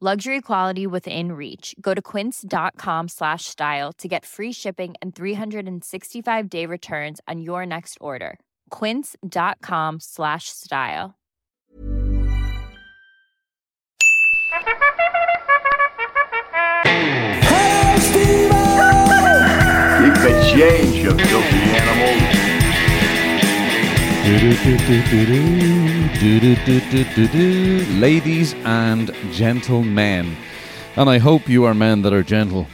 Luxury quality within reach. Go to quince.com slash style to get free shipping and 365 day returns on your next order. Quince.com slash style. Keep the change, you filthy animals. Ladies and gentlemen, and I hope you are men that are gentle.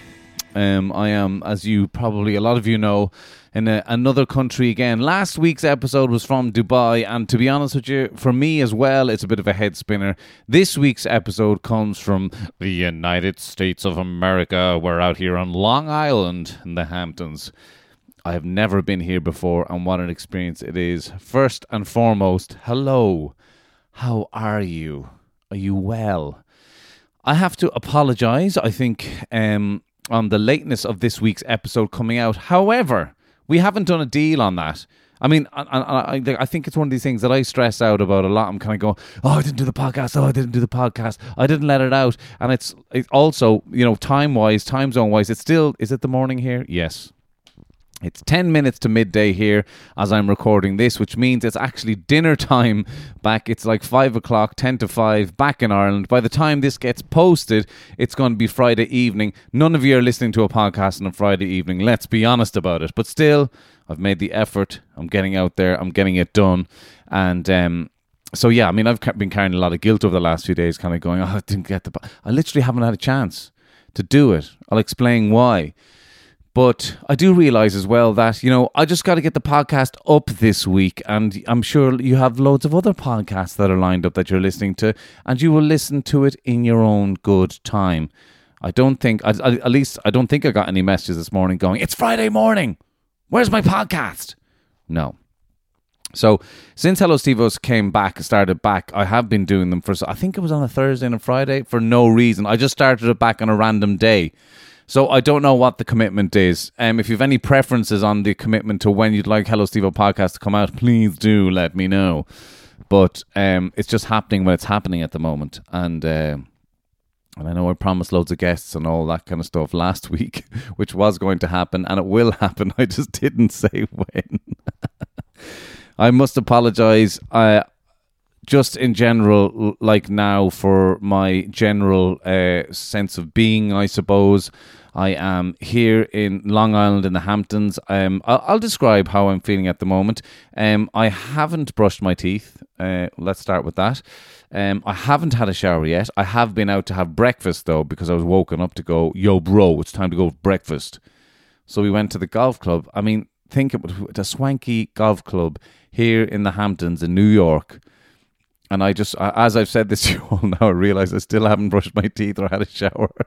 Um, I am, as you probably a lot of you know, in a, another country again. Last week's episode was from Dubai, and to be honest with you, for me as well, it's a bit of a head spinner. This week's episode comes from the United States of America. We're out here on Long Island in the Hamptons. I have never been here before, and what an experience it is. First and foremost, hello. How are you? Are you well? I have to apologize, I think, um, on the lateness of this week's episode coming out. However, we haven't done a deal on that. I mean, I, I, I, think it's one of these things that I stress out about a lot. I'm kind of going, oh, I didn't do the podcast. Oh, I didn't do the podcast. I didn't let it out. And it's, it's also, you know, time wise, time zone wise, it's still, is it the morning here? Yes. It's 10 minutes to midday here as I'm recording this, which means it's actually dinner time back. It's like 5 o'clock, 10 to 5 back in Ireland. By the time this gets posted, it's going to be Friday evening. None of you are listening to a podcast on a Friday evening. Let's be honest about it. But still, I've made the effort. I'm getting out there. I'm getting it done. And, um, so yeah, I mean, I've been carrying a lot of guilt over the last few days, kind of going, "Oh, I didn't get the." I literally haven't had a chance to do it. I'll explain why. But I do realize as well that, you know, I just got to get the podcast up this week. And I'm sure you have loads of other podcasts that are lined up that you're listening to, and you will listen to it in your own good time. I don't think, I, I, at least, I don't think I got any messages this morning going, it's Friday morning. Where's my podcast? No. So since Hello Stevos came back, started back, I have been doing them for, I think it was on a Thursday and a Friday for no reason. I just started it back on a random day. So I don't know what the commitment is. Um, if you have any preferences on the commitment to when you'd like Hello Steve podcast to come out, please do let me know. But um, it's just happening when it's happening at the moment, and uh, and I know I promised loads of guests and all that kind of stuff last week, which was going to happen, and it will happen. I just didn't say when. I must apologize. I just in general, like now, for my general uh, sense of being, I suppose. I am here in Long Island in the Hamptons. Um, I'll, I'll describe how I'm feeling at the moment. Um, I haven't brushed my teeth. Uh, let's start with that. Um, I haven't had a shower yet. I have been out to have breakfast though because I was woken up to go, yo, bro, it's time to go breakfast. So we went to the golf club. I mean, think about a swanky golf club here in the Hamptons in New York and I just, as I've said this to you all now, I realize I still haven't brushed my teeth or had a shower.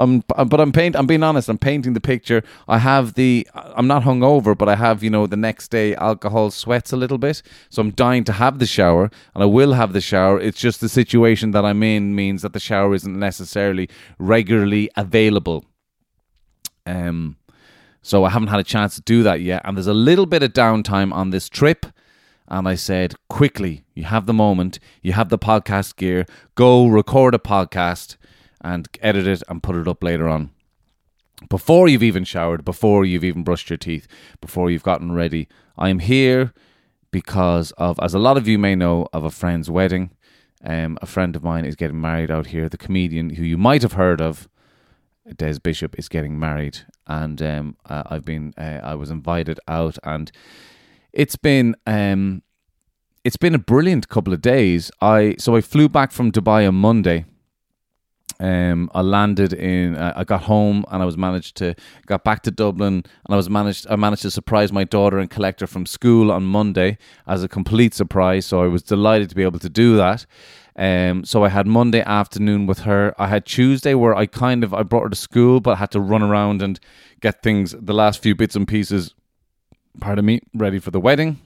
I'm, but I'm paint. I'm being honest. I'm painting the picture. I have the. I'm not hungover, but I have you know the next day alcohol sweats a little bit, so I'm dying to have the shower, and I will have the shower. It's just the situation that I'm in means that the shower isn't necessarily regularly available. Um, so I haven't had a chance to do that yet, and there's a little bit of downtime on this trip and I said, quickly, you have the moment, you have the podcast gear, go record a podcast and edit it and put it up later on. Before you've even showered, before you've even brushed your teeth, before you've gotten ready, I am here because of, as a lot of you may know, of a friend's wedding. Um, a friend of mine is getting married out here, the comedian who you might have heard of, Des Bishop is getting married, and um, uh, I've been uh, I was invited out, and it's been um, it's been a brilliant couple of days. I so I flew back from Dubai on Monday. Um, I landed in. Uh, I got home and I was managed to got back to Dublin and I was managed. I managed to surprise my daughter and collect her from school on Monday as a complete surprise. So I was delighted to be able to do that. Um, so I had Monday afternoon with her. I had Tuesday where I kind of I brought her to school, but I had to run around and get things, the last few bits and pieces, pardon me, ready for the wedding.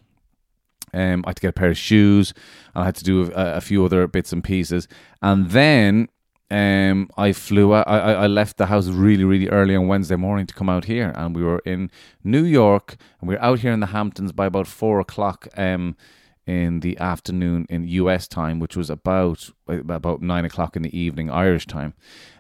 Um, I had to get a pair of shoes, and I had to do a, a few other bits and pieces, and then um, I flew out. I, I left the house really, really early on Wednesday morning to come out here, and we were in New York, and we were out here in the Hamptons by about four o'clock. Um, in the afternoon in US time, which was about about nine o'clock in the evening Irish time.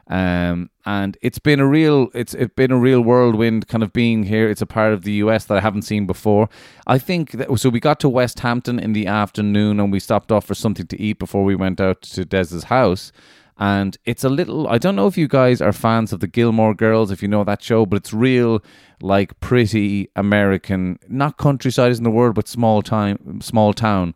Um, and it's been a real it's it's been a real whirlwind kind of being here. It's a part of the US that I haven't seen before. I think that, so. We got to Westhampton in the afternoon and we stopped off for something to eat before we went out to Des's house and it's a little i don't know if you guys are fans of the gilmore girls if you know that show but it's real like pretty american not countryside isn't the word but small time small town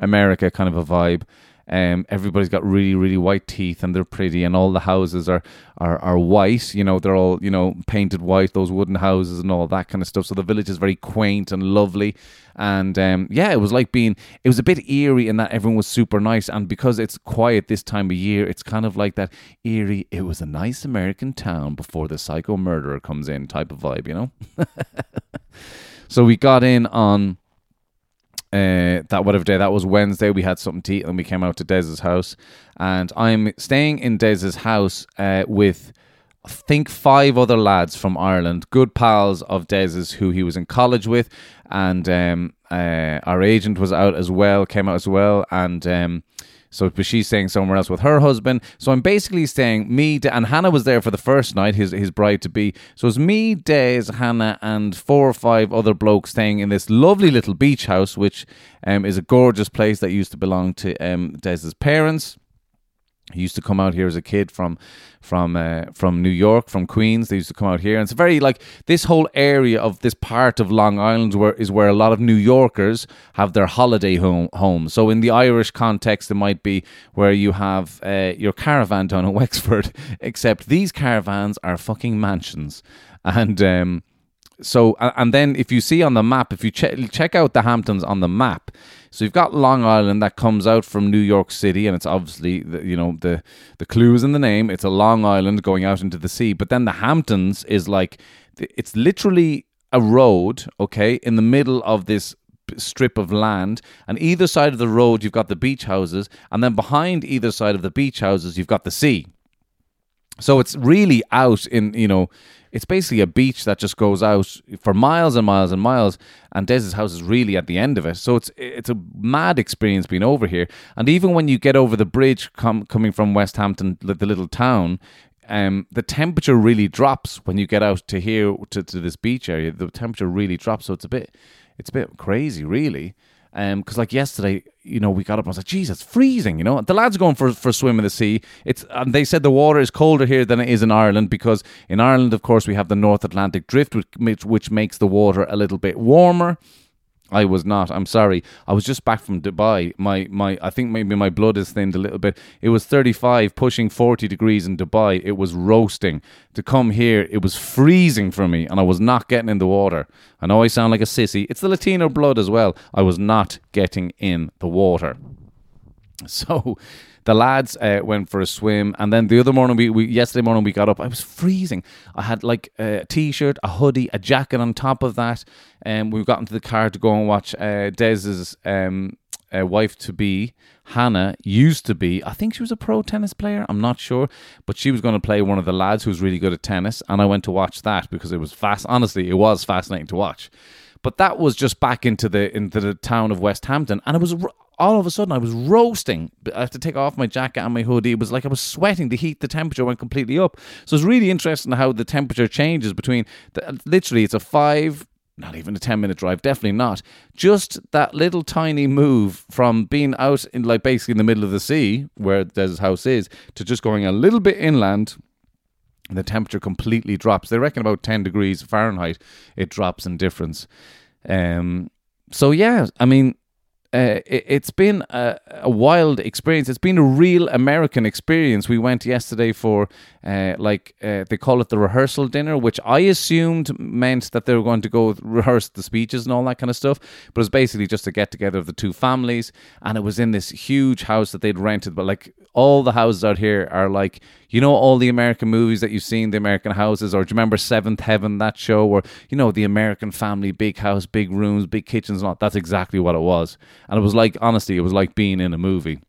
america kind of a vibe um, everybody's got really, really white teeth and they're pretty, and all the houses are, are are white. You know, they're all you know painted white, those wooden houses and all that kind of stuff. So the village is very quaint and lovely, and um, yeah, it was like being. It was a bit eerie in that everyone was super nice, and because it's quiet this time of year, it's kind of like that eerie. It was a nice American town before the psycho murderer comes in type of vibe, you know. so we got in on uh, that whatever day that was Wednesday. We had something to eat, and we came out to Des's house. And I'm staying in Des's house uh, with, I think, five other lads from Ireland, good pals of Des's who he was in college with, and um, uh, our agent was out as well, came out as well, and. Um, so, but she's staying somewhere else with her husband. So I'm basically staying me and Hannah was there for the first night, his his bride to be. So it's me, Des, Hannah, and four or five other blokes staying in this lovely little beach house, which um, is a gorgeous place that used to belong to um, Des's parents. He used to come out here as a kid from from uh, from New York, from Queens. They used to come out here, and it's very like this whole area of this part of Long Island where is where a lot of New Yorkers have their holiday home. home. So in the Irish context, it might be where you have uh, your caravan down in Wexford, except these caravans are fucking mansions, and. Um, so and then if you see on the map, if you check check out the Hamptons on the map, so you've got Long Island that comes out from New York City, and it's obviously the, you know the the clues in the name. It's a Long Island going out into the sea, but then the Hamptons is like it's literally a road, okay, in the middle of this strip of land. And either side of the road you've got the beach houses. And then behind either side of the beach houses you've got the sea so it's really out in you know it's basically a beach that just goes out for miles and miles and miles. And Des's house is really at the end of it. So it's it's a mad experience being over here. And even when you get over the bridge com- coming from West Westhampton, the little town, um, the temperature really drops when you get out to here to, to this beach area. The temperature really drops, so it's a bit it's a bit crazy, really. Um, because like yesterday, you know, we got up and I was like, "Jesus, freezing!" You know, the lads going for for a swim in the sea. It's and they said the water is colder here than it is in Ireland because in Ireland, of course, we have the North Atlantic drift, which which makes the water a little bit warmer. I was not. I'm sorry. I was just back from Dubai. My my I think maybe my blood is thinned a little bit. It was 35 pushing 40 degrees in Dubai. It was roasting. To come here, it was freezing for me and I was not getting in the water. I know I sound like a sissy. It's the Latino blood as well. I was not getting in the water. So the lads uh, went for a swim, and then the other morning, we, we yesterday morning we got up. I was freezing. I had like a t-shirt, a hoodie, a jacket on top of that, and we got into the car to go and watch uh, Des's um, uh, wife to be. Hannah used to be, I think she was a pro tennis player. I'm not sure, but she was going to play one of the lads who's really good at tennis, and I went to watch that because it was fast. Honestly, it was fascinating to watch. But that was just back into the into the town of Westhampton, and it was all of a sudden I was roasting. I had to take off my jacket and my hoodie. It was like I was sweating. The heat, the temperature went completely up. So it's really interesting how the temperature changes between the, literally it's a five, not even a 10 minute drive, definitely not. Just that little tiny move from being out in like basically in the middle of the sea where Des's house is to just going a little bit inland the temperature completely drops. They reckon about 10 degrees Fahrenheit it drops in difference. Um, so yeah, I mean, uh, it, has been a, a, wild experience. It's been a real American experience. We went yesterday for, uh, like, uh, they call it the rehearsal dinner, which I assumed meant that they were going to go rehearse the speeches and all that kind of stuff. But it was basically just a get together of the two families. And it was in this huge house that they'd rented. But, like, all the houses out here are like you know all the American movies that you've seen, the American houses, or do you remember Seventh Heaven, that show where you know the American family, big house, big rooms, big kitchens, and all. That's exactly what it was, and it was like honestly, it was like being in a movie.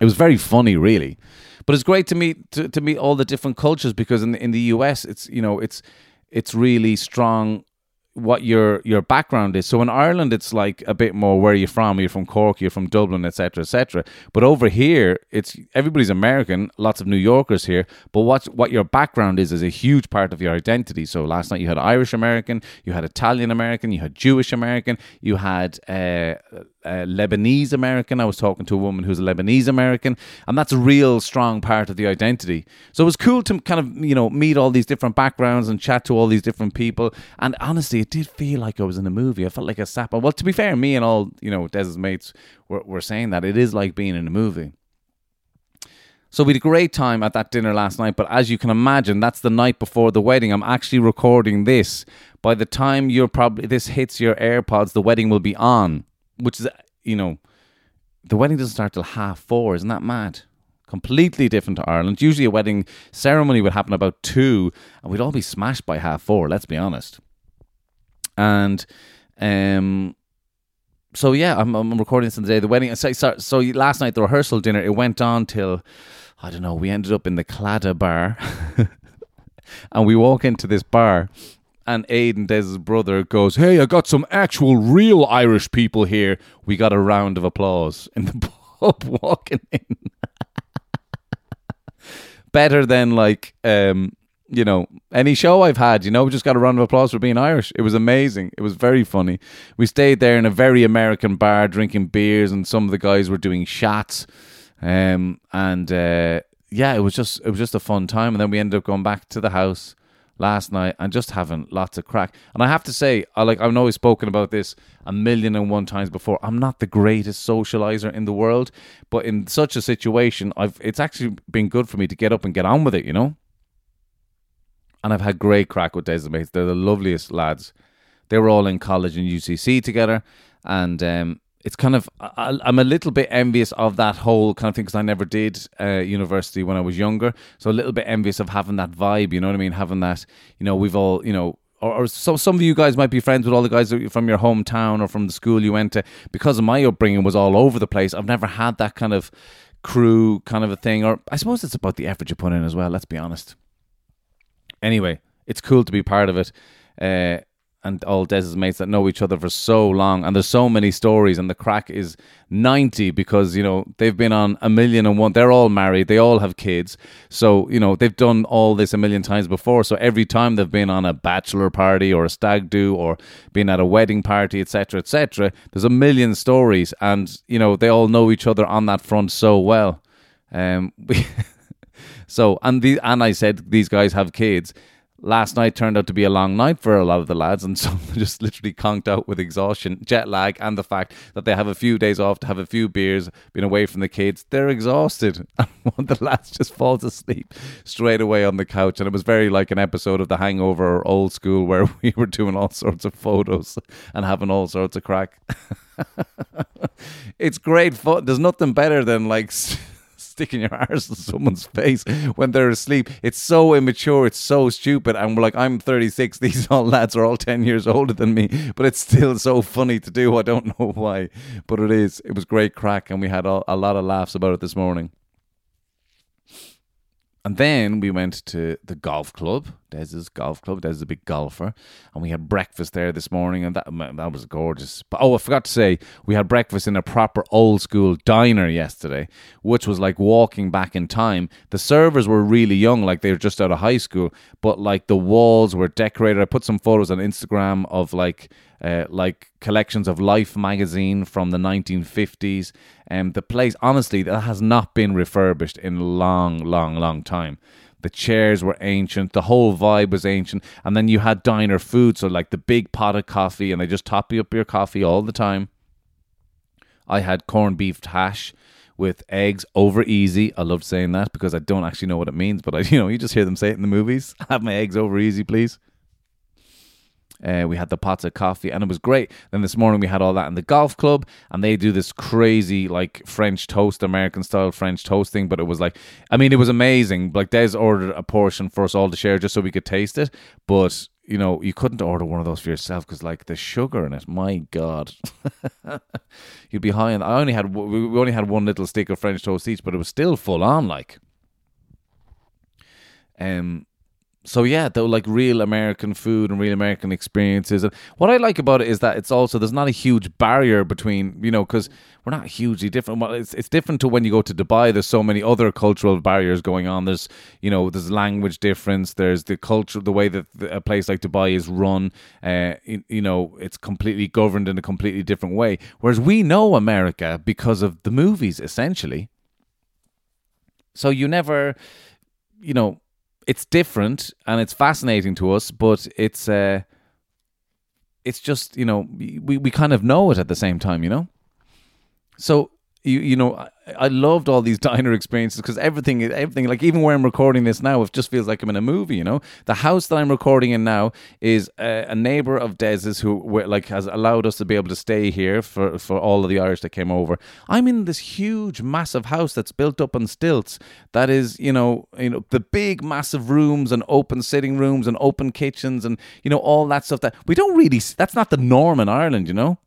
It was very funny, really, but it's great to meet to, to meet all the different cultures because in the, in the U.S. it's you know it's it's really strong what your your background is. So in Ireland, it's like a bit more where you're from. You're from Cork, you're from Dublin, etc., etc. But over here, it's everybody's American. Lots of New Yorkers here. But what what your background is is a huge part of your identity. So last night you had Irish American, you had Italian American, you had Jewish American, you had uh, Lebanese American. I was talking to a woman who's a Lebanese American, and that's a real strong part of the identity. So it was cool to kind of you know meet all these different backgrounds and chat to all these different people. And honestly, it did feel like I was in a movie. I felt like a sap. Well, to be fair, me and all you know Des's mates were, were saying that it is like being in a movie. So we had a great time at that dinner last night, but as you can imagine, that's the night before the wedding. I'm actually recording this. By the time you're probably this hits your AirPods, the wedding will be on which is you know, the wedding doesn't start till half four. Isn't that mad? Completely different to Ireland. Usually, a wedding ceremony would happen about two, and we'd all be smashed by half four. Let's be honest. And um, so yeah, I'm, I'm recording this on the day of the wedding. So, so, so last night the rehearsal dinner it went on till I don't know. We ended up in the Claddagh bar, and we walk into this bar, and Aiden, Des's brother, goes, Hey, I got some actual real Irish people here. We got a round of applause in the pub walking in. Better than like um, you know, any show I've had, you know, we just got a round of applause for being Irish. It was amazing. It was very funny. We stayed there in a very American bar drinking beers and some of the guys were doing shots. Um, and uh, yeah, it was just it was just a fun time and then we ended up going back to the house last night and just having lots of crack. And I have to say, I like I've always spoken about this a million and one times before. I'm not the greatest socializer in the world, but in such a situation, I've it's actually been good for me to get up and get on with it, you know. And I've had great crack with Des mates. They're the loveliest lads. They were all in college and UCC together, and um, it's kind of I, am a little bit envious of that whole kind of thing because I never did uh, university when I was younger, so a little bit envious of having that vibe. You know what I mean? Having that, you know, we've all, you know, or, or so, some of you guys might be friends with all the guys from your hometown or from the school you went to. Because of my upbringing was all over the place. I've never had that kind of crew kind of a thing. Or I suppose it's about the effort you put in as well. Let's be honest. Anyway, it's cool to be part of it. Uh, and all Des's mates that know each other for so long, and there's so many stories, and the crack is ninety because you know they've been on a million and one. They're all married, they all have kids, so you know they've done all this a million times before. So every time they've been on a bachelor party or a stag do or been at a wedding party, etc., etc., there's a million stories, and you know they all know each other on that front so well. Um, we so and the and I said these guys have kids last night turned out to be a long night for a lot of the lads, and some just literally conked out with exhaustion, jet lag, and the fact that they have a few days off to have a few beers, been away from the kids. They're exhausted, and one of the lads just falls asleep straight away on the couch, and it was very like an episode of The Hangover or Old School where we were doing all sorts of photos and having all sorts of crack. it's great fun. There's nothing better than like sticking your arse in someone's face when they're asleep. It's so immature. It's so stupid. And we're like, I'm 36. These all lads are all 10 years older than me, but it's still so funny to do. I don't know why, but it is. It was great crack, and we had a, a lot of laughs about it this morning. And then we went to the golf club, Des's golf club. Des is a big golfer, and we had breakfast there this morning, and that that was gorgeous. But oh, I forgot to say, we had breakfast in a proper old school diner yesterday, which was like walking back in time. The servers were really young, like they were just out of high school, but like the walls were decorated. I put some photos on Instagram of like uh, like collections of Life magazine from the 1950s. And um, the place, honestly, that has not been refurbished in a long, long, long time. The chairs were ancient. The whole vibe was ancient. And then you had diner food, so like the big pot of coffee, and they just top you up your coffee all the time. I had corned beef hash with eggs over easy. I love saying that because I don't actually know what it means, but I, you know, you just hear them say it in the movies. Have my eggs over easy, please. Uh, we had the pots of coffee, and it was great. Then this morning we had all that in the golf club, and they do this crazy like French toast, American style French toasting. But it was like, I mean, it was amazing. Like Des ordered a portion for us all to share just so we could taste it, but you know, you couldn't order one of those for yourself because, like, the sugar in it. My God, you'd be high. And I only had we only had one little stick of French toast each, but it was still full on. Like, um, so yeah, though, like real American food and real American experiences. And what I like about it is that it's also there's not a huge barrier between you know because we're not hugely different. Well, it's it's different to when you go to Dubai. There's so many other cultural barriers going on. There's you know there's language difference. There's the culture, the way that a place like Dubai is run. Uh, you, you know, it's completely governed in a completely different way. Whereas we know America because of the movies, essentially. So you never, you know it's different and it's fascinating to us, but it's uh, it's just you know we we kind of know it at the same time, you know. So you you know I, I loved all these diner experiences because everything everything like even where I'm recording this now it just feels like I'm in a movie you know? The house that I'm recording in now is a, a neighbor of Des's who like has allowed us to be able to stay here for for all of the Irish that came over. I'm in this huge massive house that's built up on stilts that is you know you know the big massive rooms and open sitting rooms and open kitchens and you know all that stuff that we don't really that's not the norm in Ireland you know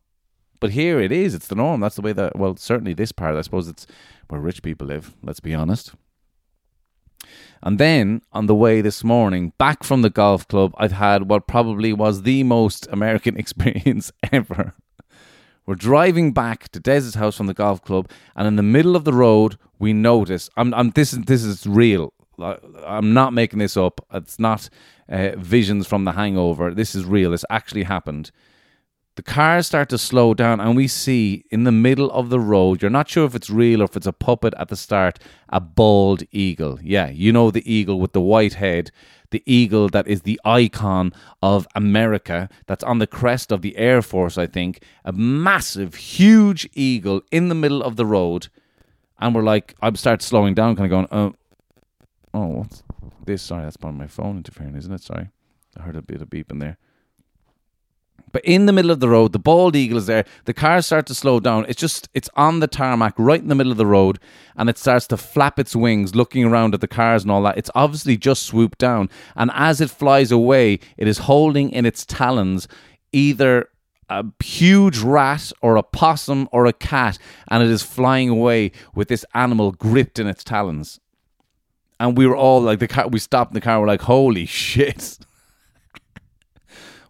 but here it is. It's the norm. That's the way that, well, certainly this part, I suppose it's where rich people live, let's be honest. And then on the way this morning, back from the golf club, I've had what probably was the most American experience ever. We're driving back to Des's house from the golf club, and in the middle of the road, we notice. I'm, I'm this is this is real. I'm not making this up. It's not uh, visions from the hangover. This is real. This actually happened the cars start to slow down and we see in the middle of the road you're not sure if it's real or if it's a puppet at the start a bald eagle. Yeah you know the eagle with the white head the eagle that is the icon of america that's on the crest of the air force i think. A massive huge eagle in the middle of the road. And we're like i start slowing down kind of going oh oh what's this? Sorry that's probably my phone interfering isn't it? Sorry i heard a bit of beeping there but in the middle of the road, the bald eagle is there. The cars start to slow down. It's just, it's on the tarmac right in the middle of the road and it starts to flap its wings, looking around at the cars and all that. It's obviously just swooped down. And as it flies away, it is holding in its talons either a huge rat or a possum or a cat and it is flying away with this animal gripped in its talons. And we were all like, the car, we stopped in the car, we're like, holy shit.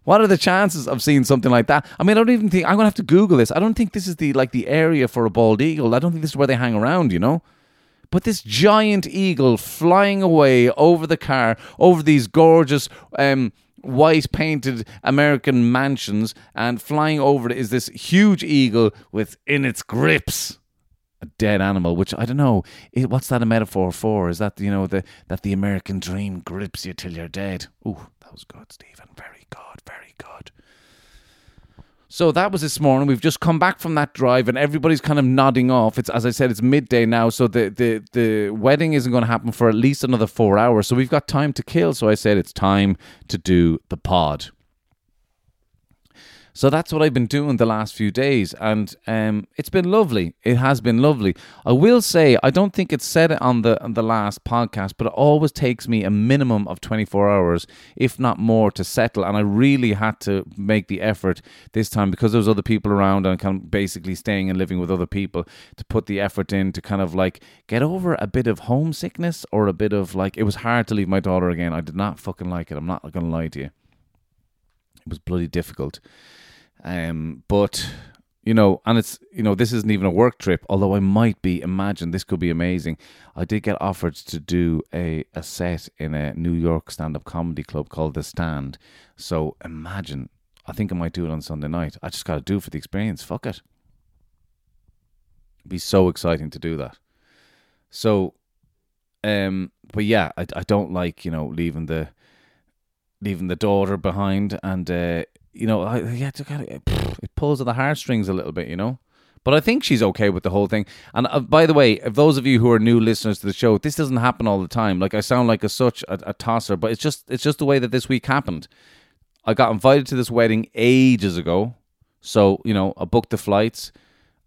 What are the chances of seeing something like that? I mean, I don't even think I'm gonna have to Google this. I don't think this is the like the area for a bald eagle. I don't think this is where they hang around. You know. But this giant eagle flying away over the car, over these gorgeous um, white painted American mansions, and flying over it is this huge eagle with in its grips a dead animal. Which I don't know. What's that a metaphor for? Is that you know the that the American dream grips you till you're dead? Ooh, that was good, Stephen. Very good, very good. So that was this morning. We've just come back from that drive, and everybody's kind of nodding off. It's as I said, it's midday now, so the the the wedding isn't going to happen for at least another four hours. So we've got time to kill. So I said it's time to do the pod. So that's what I've been doing the last few days, and um, it's been lovely. It has been lovely. I will say I don't think it's said it on the on the last podcast, but it always takes me a minimum of twenty four hours, if not more, to settle. And I really had to make the effort this time because there was other people around and kind of basically staying and living with other people to put the effort in to kind of like get over a bit of homesickness or a bit of like it was hard to leave my daughter again. I did not fucking like it. I'm not gonna lie to you. It was bloody difficult. Um, but you know, and it's you know, this isn't even a work trip. Although I might be. Imagine this could be amazing. I did get offered to do a a set in a New York stand up comedy club called The Stand. So imagine. I think I might do it on Sunday night. I just got to do it for the experience. Fuck it. It'd be so exciting to do that. So um, but yeah, I, I don't like you know leaving the leaving the daughter behind, and uh, you know, I, yeah, it pulls at the heartstrings a little bit, you know. But I think she's okay with the whole thing. And uh, by the way, if those of you who are new listeners to the show, this doesn't happen all the time. Like I sound like a such a, a tosser, but it's just it's just the way that this week happened. I got invited to this wedding ages ago, so you know I booked the flights,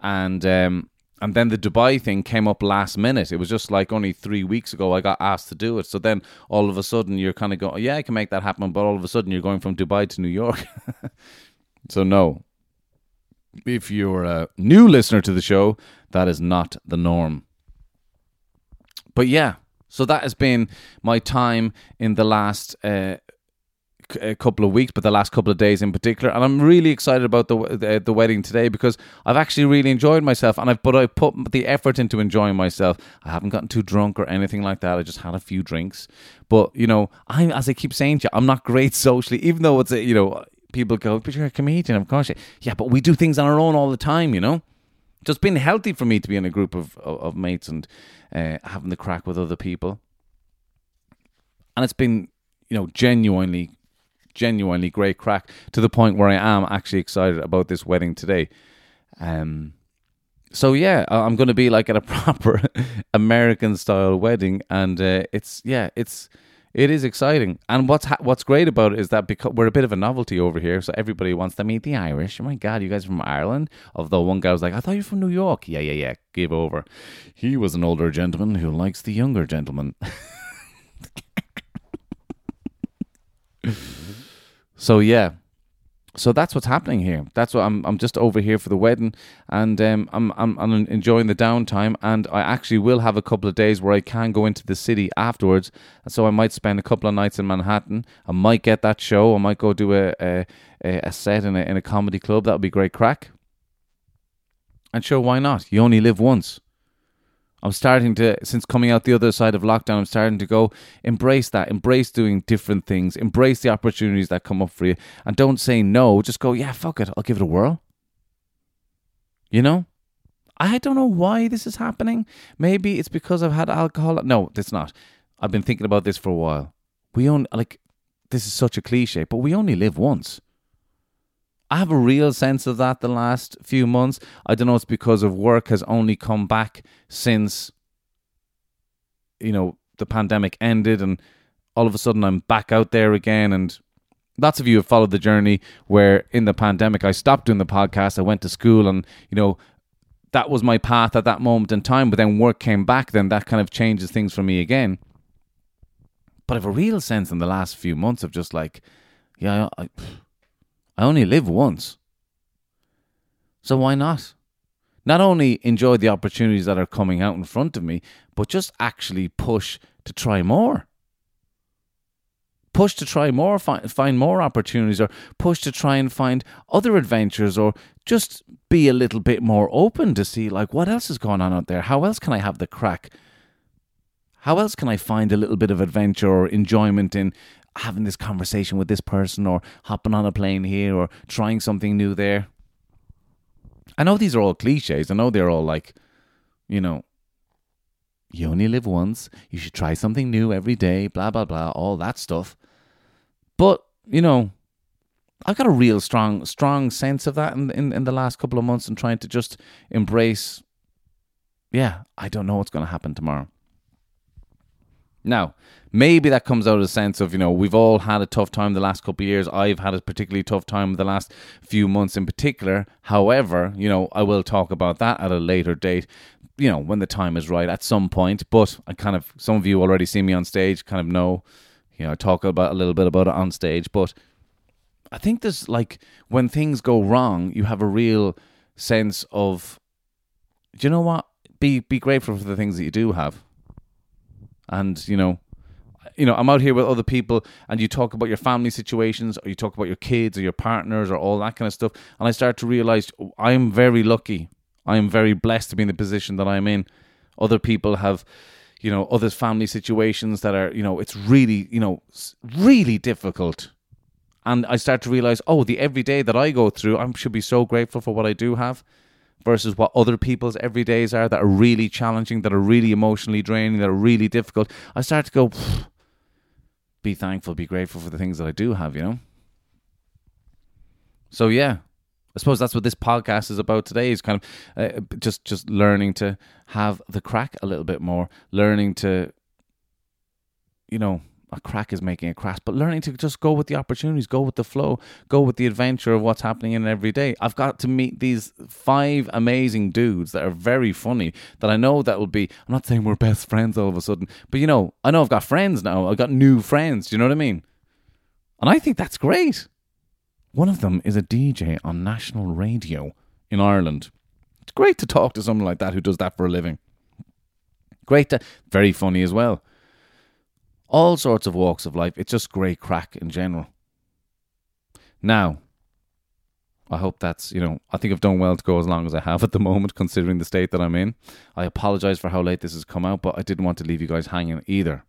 and um, and then the Dubai thing came up last minute. It was just like only three weeks ago I got asked to do it. So then all of a sudden you're kind of going, yeah, I can make that happen. But all of a sudden you're going from Dubai to New York. so no, if you're a new listener to the show, that is not the norm. But yeah, so that has been my time in the last uh, a couple of weeks, but the last couple of days in particular. And I'm really excited about the the, the wedding today because I've actually really enjoyed myself, and I've but I put the effort into enjoying myself. I haven't gotten too drunk or anything like that. I just had a few drinks, but you know, I as I keep saying to you, I'm not great socially, even though it's a, you know people go, but you're a comedian, of course. Yeah, but we do things on our own all the time, you know. So it's been healthy for me to be in a group of of, of mates and uh, having the crack with other people, and it's been you know genuinely genuinely great crack to the point where I am actually excited about this wedding today. Um, so yeah, I'm going to be like at a proper American style wedding, and uh, it's yeah, it's it is exciting. And what's ha- what's great about it is that because we're a bit of a novelty over here, so everybody wants to meet the Irish. Oh my God, you guys from Ireland? Although one guy was like, I thought you were from New York. Yeah, yeah, yeah. Give over. He was an older gentleman who likes the younger gentleman. So yeah, so that's what's happening here. That's what I'm. I'm just over here for the wedding, and um, I'm, I'm I'm enjoying the downtime. And I actually will have a couple of days where I can go into the city afterwards. And so I might spend a couple of nights in Manhattan. I might get that show. I might go do a a, a set in a in a comedy club. That would be great crack. And sure, why not? You only live once. I'm starting to, since coming out the other side of lockdown, I'm starting to go embrace that, embrace doing different things, embrace the opportunities that come up for you, and don't say no. Just go, yeah, fuck it, I'll give it a whirl. You know? I don't know why this is happening. Maybe it's because I've had alcohol. No, it's not. I've been thinking about this for a while. We only, like, this is such a cliche, but we only live once. I have a real sense of that the last few months. I don't know it's because of work has only come back since you know the pandemic ended and all of a sudden I'm back out there again and lots of you have followed the journey where in the pandemic I stopped doing the podcast, I went to school and you know that was my path at that moment in time, but then work came back, then that kind of changes things for me again. But I have a real sense in the last few months of just like, yeah, I, I only live once. So why not? Not only enjoy the opportunities that are coming out in front of me, but just actually push to try more. Push to try more, find, more opportunities, or push to try and find other adventures, or just be a little bit more open to see, like, what else is going on out there? How else can I have the crack? How else can I find a little bit of adventure or enjoyment in having this conversation with this person or hopping on a plane here or trying something new there. I know these are all cliches. I know they're all like, you know, you only live once. You should try something new every day, blah, blah, blah, all that stuff. But, you know, I've got a real strong, strong sense of that in, in, in the last couple of months and trying to just embrace, yeah, I don't know what's going to happen tomorrow. Now, maybe that comes out of a sense of, you know, we've all had a tough time the last couple of years. I've had a particularly tough time the last few months in particular. However, you know, I will talk about that at a later date, you know, when the time is right at some point. But I kind of, some of you already see me on stage, kind of know, you know, I talk about a little bit about it on stage. But I think there's like, when things go wrong, you have a real sense of, do you know what? Be, be grateful for the things that you do have and you know you know, I'm out here with other people and you talk about your family situations or you talk about your kids or your partners or all that kind of stuff. And I start to realize oh, I'm very lucky. I am very blessed to be in the position that I'm in. Other people have, you know, other family situations that are, you know, it's really, you know, really difficult. And I start to realize, oh, the everyday that I go through, I should be so grateful for what I do have. Versus what other people's everydays are that are really challenging, that are really emotionally draining, that are really difficult, I start to go, be thankful, be grateful for the things that I do have, you know? So, yeah, I suppose that's what this podcast is about today is kind of uh, just just learning to have the crack a little bit more, learning to you know, a crack is making a crash, but learning to just go with the opportunities, go with the flow, go with the adventure of what's happening in every day. I've got to meet these five amazing dudes that are very funny that I know that will be, I'm not saying we're best friends all of a sudden, but you know, I know I've got friends now. I've got new friends. Do you know what I mean? And I think that's great. One of them is a DJ on national radio in Ireland. It's great to talk to someone like that who does that for a living. Great to, very funny as well all sorts of walks of life. It's just great crack in general. Now, I hope that's, you know, I think I've done well to go as long as I have at the moment, considering the state that I'm in. I apologize for how late this has come out, but I didn't want to leave you guys hanging either.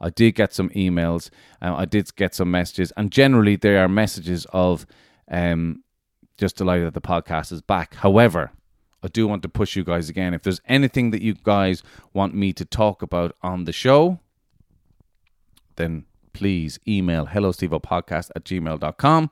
I did get some emails, I did get some messages, and generally they are messages of um, just delighted that the podcast is back. However, I do want to push you guys again. If there's anything that you guys want me to talk about on the show, then please email hellostevopodcast at gmail.com.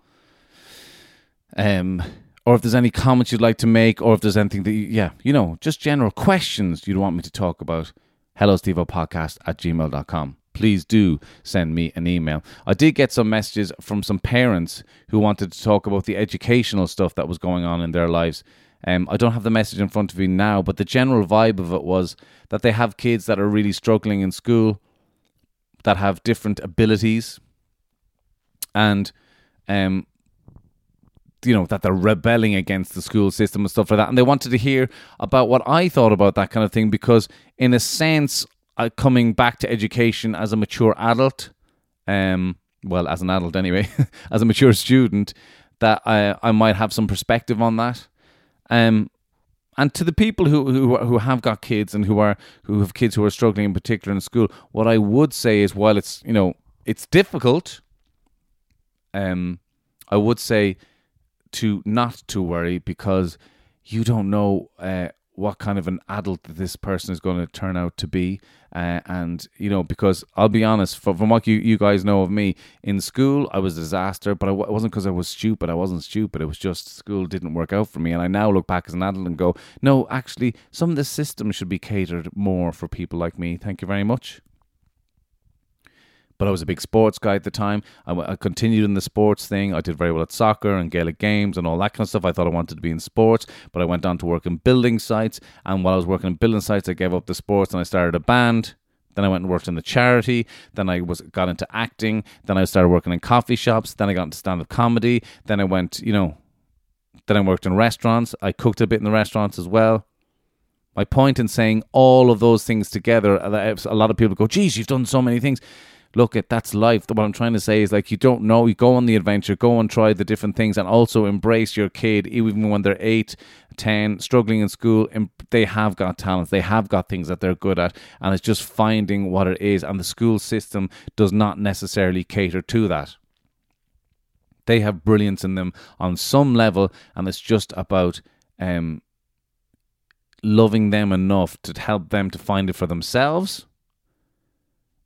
Um, or if there's any comments you'd like to make, or if there's anything that, you, yeah, you know, just general questions you'd want me to talk about, hellostevopodcast at gmail.com. Please do send me an email. I did get some messages from some parents who wanted to talk about the educational stuff that was going on in their lives. Um, I don't have the message in front of me now, but the general vibe of it was that they have kids that are really struggling in school that have different abilities and um you know that they're rebelling against the school system and stuff like that. And they wanted to hear about what I thought about that kind of thing because in a sense uh, coming back to education as a mature adult um well as an adult anyway as a mature student that I I might have some perspective on that. Um and to the people who, who who have got kids and who are who have kids who are struggling in particular in school, what I would say is while it's you know it's difficult, um, I would say to not to worry because you don't know uh, what kind of an adult this person is going to turn out to be. Uh, and, you know, because I'll be honest, from, from what you, you guys know of me, in school, I was a disaster, but it wasn't because I was stupid. I wasn't stupid. It was just school didn't work out for me. And I now look back as an adult and go, no, actually, some of the system should be catered more for people like me. Thank you very much but I was a big sports guy at the time. I, continued in the sports thing. I did very well at soccer and Gaelic games and all that kind of stuff. I thought I wanted to be in sports, but I went on to work in building sites. And while I was working in building sites, I gave up the sports and I started a band. Then I went and worked in the charity. Then I was got into acting. Then I started working in coffee shops. Then I got into stand up comedy. Then I went, you know, then I worked in restaurants. I cooked a bit in the restaurants as well. My point in saying all of those things together, uh, a lot of people go, geez, you've done so many things look at that's life. What I'm trying to say is like you don't know, you go on the adventure, go and try the different things, and also embrace your kid, even when they're eight, ten, struggling in school. And They have got talents, they have got things that they're good at, and it's just finding what it is. And the school system does not necessarily cater to that. They have brilliance in them on some level, and it's just about um, loving them enough to help them to find it for themselves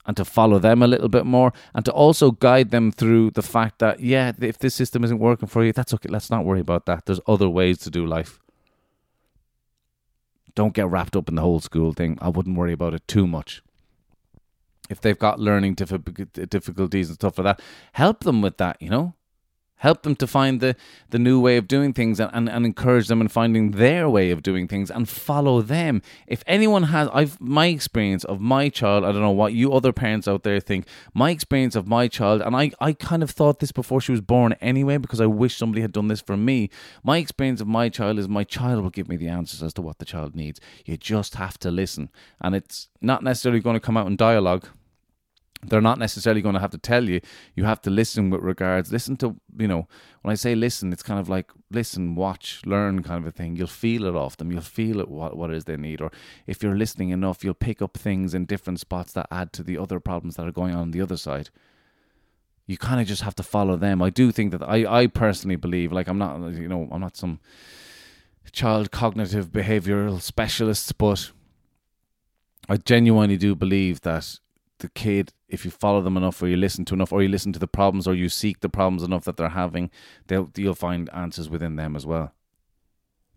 and to follow them a little bit more and to also guide them through the fact that yeah if this system isn't working for you that's okay let's not worry about that. There's other ways to do life. Don't get wrapped up in the whole school thing. I wouldn't worry about it too much. If they've got learning difficulties and stuff like that help them with that you know help them to find the, the new way of doing things and, and, and encourage them in finding their way of doing things and follow them. If anyone has, I've my experience of my child, I don't know what you other parents out there think, my experience of my child, and I, I kind of thought this before she was born anyway because I wish somebody had done this for me. My experience of my child is my child will give me the answers as to what the child needs. You just have to listen. And it's not necessarily going to come out in dialogue they're not necessarily going to have to tell you. You have to listen with regards. Listen to, you know, when I say listen, it's kind of like listen, watch, learn kind of a thing. You'll feel it off them. You'll feel it what, what it is they need. Or if you're listening enough, you'll pick up things in different spots that add to the other problems that are going on, on the other side. You kind of just have to follow them. I do think that I, I personally believe, like I'm not, you know, I'm not some child cognitive behavioral specialist but I genuinely do believe that the kid, if you follow them enough, or you listen to enough, or you listen to the problems, or you seek the problems enough that they're having, they'll you'll find answers within them as well.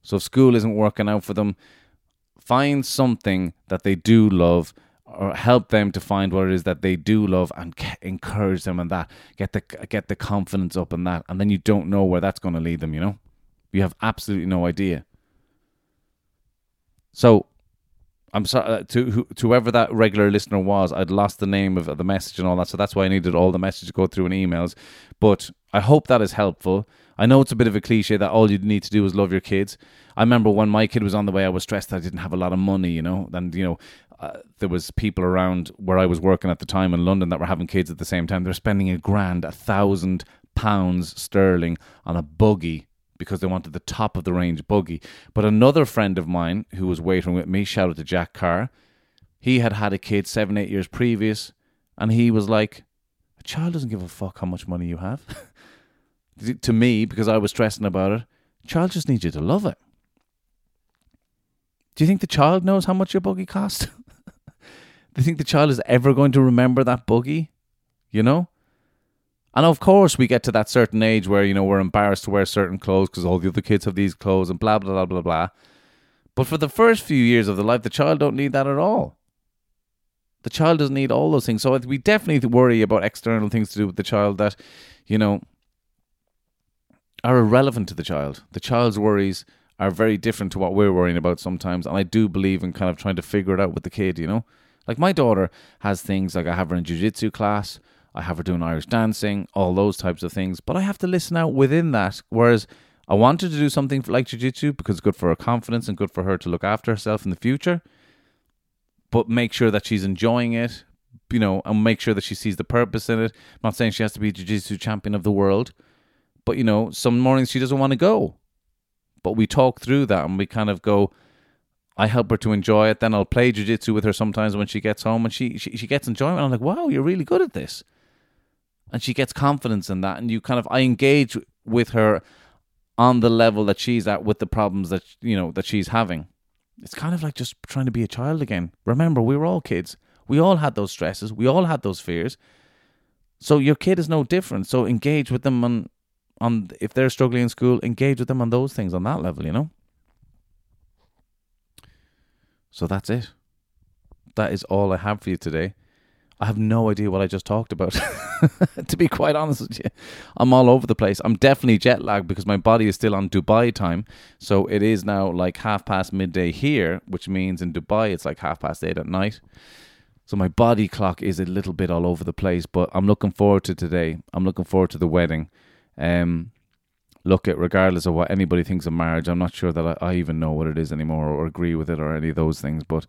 So if school isn't working out for them, find something that they do love or help them to find what it is that they do love and encourage them in that. Get the get the confidence up in that and then you don't know where that's going to lead them you know? You have absolutely no idea. So I'm sorry uh, to, to whoever that regular listener was. I'd lost the name of the message and all that, so that's why I needed all the messages to go through in emails. But I hope that is helpful. I know it's a bit of a cliche that all you need to do is love your kids. I remember when my kid was on the way, I was stressed I didn't have a lot of money, you know, and you know, uh, there was people around where I was working at the time in London that were having kids at the same time. They're spending a grand, a thousand pounds sterling on a buggy because they wanted the top of the range buggy. But another friend of mine who was waiting with me, shout out to Jack Carr, he had had a kid seven, eight years previous, and he was like, a child doesn't give a fuck how much money you have. to me, because I was stressing about it, child just needs you to love it. Do you think the child knows how much your buggy cost? Do you think the child is ever going to remember that buggy? You know? And of course, we get to that certain age where, you know, we're embarrassed to wear certain clothes because all the other kids have these clothes and blah, blah, blah, blah, blah. But for the first few years of the life, the child don't need that at all. The child doesn't need all those things. So we definitely worry about external things to do with the child that, you know, are irrelevant to the child. The child's worries are very different to what we're worrying about sometimes. And I do believe in kind of trying to figure it out with the kid, you know? Like my daughter has things like I have her in jiu-jitsu class I have her doing Irish dancing, all those types of things. But I have to listen out within that. Whereas I wanted to do something like Jiu Jitsu because it's good for her confidence and good for her to look after herself in the future. But make sure that she's enjoying it, you know, and make sure that she sees the purpose in it. I'm not saying she has to be Jiu Jitsu champion of the world, but you know, some mornings she doesn't want to go. But we talk through that and we kind of go, I help her to enjoy it. Then I'll play jiu-jitsu with her sometimes when she gets home and she, she, she gets enjoyment. I'm like, wow, you're really good at this and she gets confidence in that and you kind of I engage with her on the level that she's at with the problems that you know that she's having. It's kind of like just trying to be a child again. Remember, we were all kids. We all had those stresses. We all had those fears. So your kid is no different. So engage with them on on if they're struggling in school, engage with them on those things on that level, you know? So that's it. That is all I have for you today. I have no idea what I just talked about. to be quite honest with you, I'm all over the place. I'm definitely jet lagged because my body is still on Dubai time. So it is now like half past midday here, which means in Dubai it's like half past eight at night. So my body clock is a little bit all over the place, but I'm looking forward to today. I'm looking forward to the wedding. Um, look at regardless of what anybody thinks of marriage, I'm not sure that I, I even know what it is anymore or agree with it or any of those things. But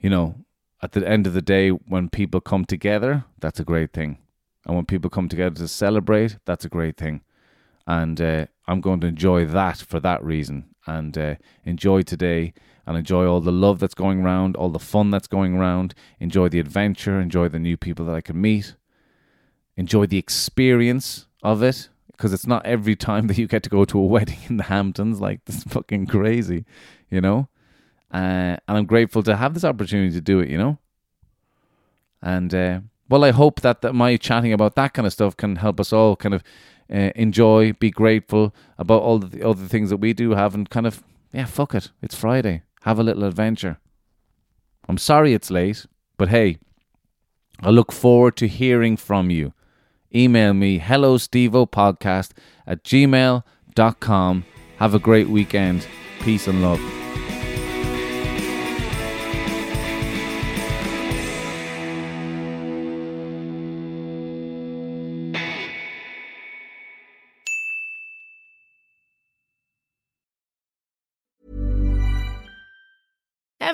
you know, at the end of the day, when people come together, that's a great thing. And when people come together to celebrate, that's a great thing. And uh, I'm going to enjoy that for that reason and uh, enjoy today and enjoy all the love that's going around, all the fun that's going around, enjoy the adventure, enjoy the new people that I can meet, enjoy the experience of it because it's not every time that you get to go to a wedding in the Hamptons. Like, this fucking crazy, you know? Uh, and I'm grateful to have this opportunity to do it, you know? And, uh, well, I hope that, that my chatting about that kind of stuff can help us all kind of uh, enjoy, be grateful about all the other things that we do have, and kind of, yeah, fuck it. It's Friday. Have a little adventure. I'm sorry it's late, but hey, I look forward to hearing from you. Email me, hello podcast at gmail.com. Have a great weekend. Peace and love.